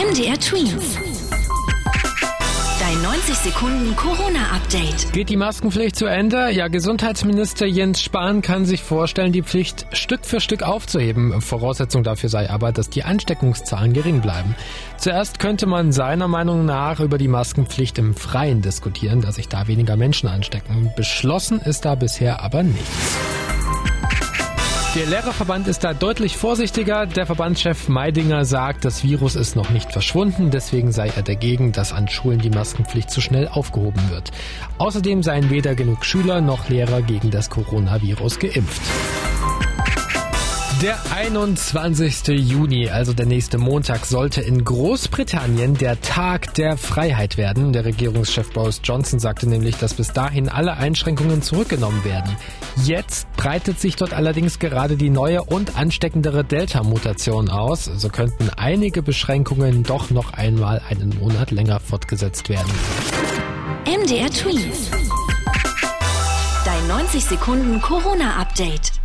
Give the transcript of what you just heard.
MDR Twins. Dein 90 Sekunden Corona-Update. Geht die Maskenpflicht zu Ende? Ja, Gesundheitsminister Jens Spahn kann sich vorstellen, die Pflicht Stück für Stück aufzuheben. Voraussetzung dafür sei aber, dass die Ansteckungszahlen gering bleiben. Zuerst könnte man seiner Meinung nach über die Maskenpflicht im Freien diskutieren, dass sich da weniger Menschen anstecken. Beschlossen ist da bisher aber nichts. Der Lehrerverband ist da deutlich vorsichtiger. Der Verbandschef Meidinger sagt, das Virus ist noch nicht verschwunden, deswegen sei er dagegen, dass an Schulen die Maskenpflicht zu schnell aufgehoben wird. Außerdem seien weder genug Schüler noch Lehrer gegen das Coronavirus geimpft. Der 21. Juni, also der nächste Montag, sollte in Großbritannien der Tag der Freiheit werden. Der Regierungschef Boris Johnson sagte nämlich, dass bis dahin alle Einschränkungen zurückgenommen werden. Jetzt breitet sich dort allerdings gerade die neue und ansteckendere Delta-Mutation aus. So könnten einige Beschränkungen doch noch einmal einen Monat länger fortgesetzt werden. MDR Twins. Dein 90 Sekunden Corona-Update.